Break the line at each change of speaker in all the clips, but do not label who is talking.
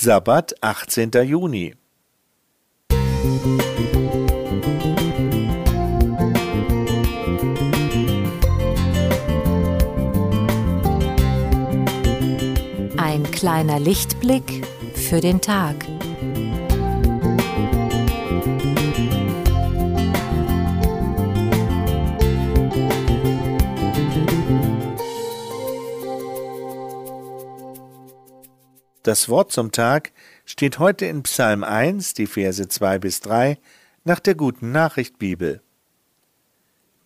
Sabbat, 18. Juni.
Ein kleiner Lichtblick für den Tag.
Das Wort zum Tag steht heute in Psalm 1, die Verse 2 bis 3, nach der guten Nachricht Bibel.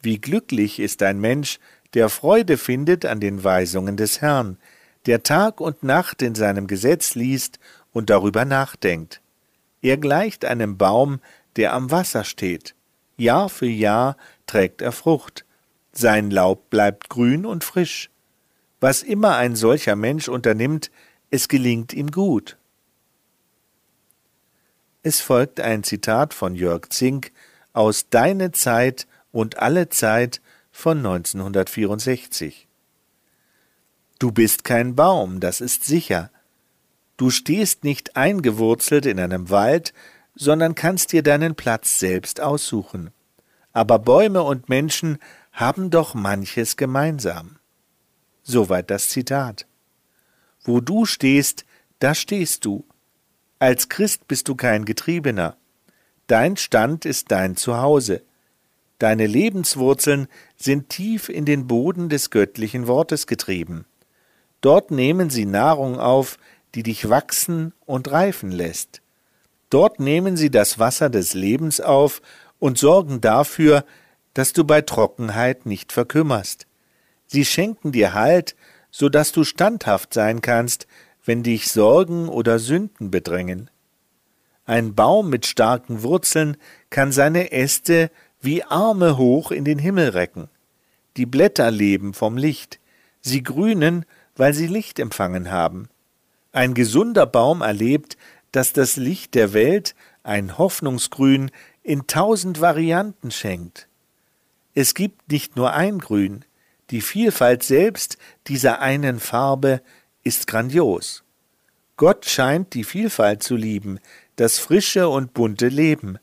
Wie glücklich ist ein Mensch, der Freude findet an den Weisungen des Herrn, der Tag und Nacht in seinem Gesetz liest und darüber nachdenkt. Er gleicht einem Baum, der am Wasser steht. Jahr für Jahr trägt er Frucht. Sein Laub bleibt grün und frisch. Was immer ein solcher Mensch unternimmt, es gelingt ihm gut. Es folgt ein Zitat von Jörg Zink aus Deine Zeit und alle Zeit von 1964. Du bist kein Baum, das ist sicher. Du stehst nicht eingewurzelt in einem Wald, sondern kannst dir deinen Platz selbst aussuchen. Aber Bäume und Menschen haben doch manches gemeinsam. Soweit das Zitat. Wo du stehst, da stehst du. Als Christ bist du kein Getriebener. Dein Stand ist dein Zuhause. Deine Lebenswurzeln sind tief in den Boden des göttlichen Wortes getrieben. Dort nehmen sie Nahrung auf, die dich wachsen und reifen lässt. Dort nehmen sie das Wasser des Lebens auf und sorgen dafür, dass du bei Trockenheit nicht verkümmerst. Sie schenken dir Halt so dass du standhaft sein kannst, wenn dich Sorgen oder Sünden bedrängen. Ein Baum mit starken Wurzeln kann seine Äste wie Arme hoch in den Himmel recken. Die Blätter leben vom Licht, sie grünen, weil sie Licht empfangen haben. Ein gesunder Baum erlebt, dass das Licht der Welt, ein Hoffnungsgrün, in tausend Varianten schenkt. Es gibt nicht nur ein Grün, die Vielfalt selbst dieser einen Farbe ist grandios. Gott scheint die Vielfalt zu lieben, das frische und bunte Leben.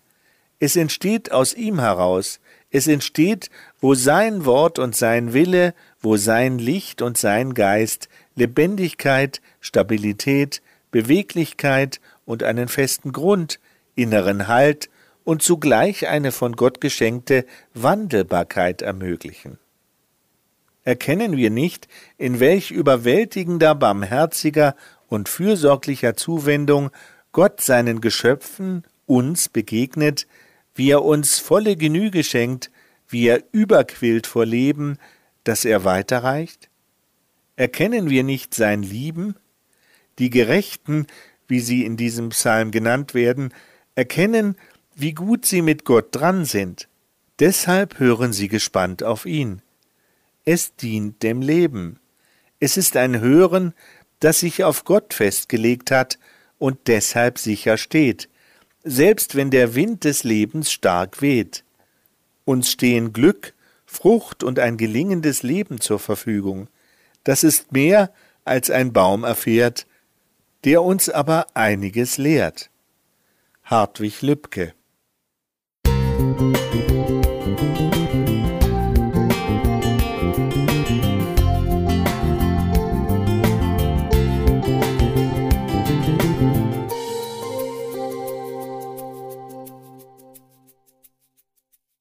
Es entsteht aus ihm heraus, es entsteht, wo sein Wort und sein Wille, wo sein Licht und sein Geist Lebendigkeit, Stabilität, Beweglichkeit und einen festen Grund, inneren Halt und zugleich eine von Gott geschenkte Wandelbarkeit ermöglichen erkennen wir nicht, in welch überwältigender, barmherziger und fürsorglicher Zuwendung Gott seinen Geschöpfen, uns begegnet, wie er uns volle Genüge schenkt, wie er überquillt vor Leben, das er weiterreicht? Erkennen wir nicht sein Lieben? Die Gerechten, wie sie in diesem Psalm genannt werden, erkennen, wie gut sie mit Gott dran sind. Deshalb hören sie gespannt auf ihn es dient dem Leben. Es ist ein Hören, das sich auf Gott festgelegt hat und deshalb sicher steht, selbst wenn der Wind des Lebens stark weht. Uns stehen Glück, Frucht und ein gelingendes Leben zur Verfügung. Das ist mehr, als ein Baum erfährt, der uns aber einiges lehrt. Hartwig Lübcke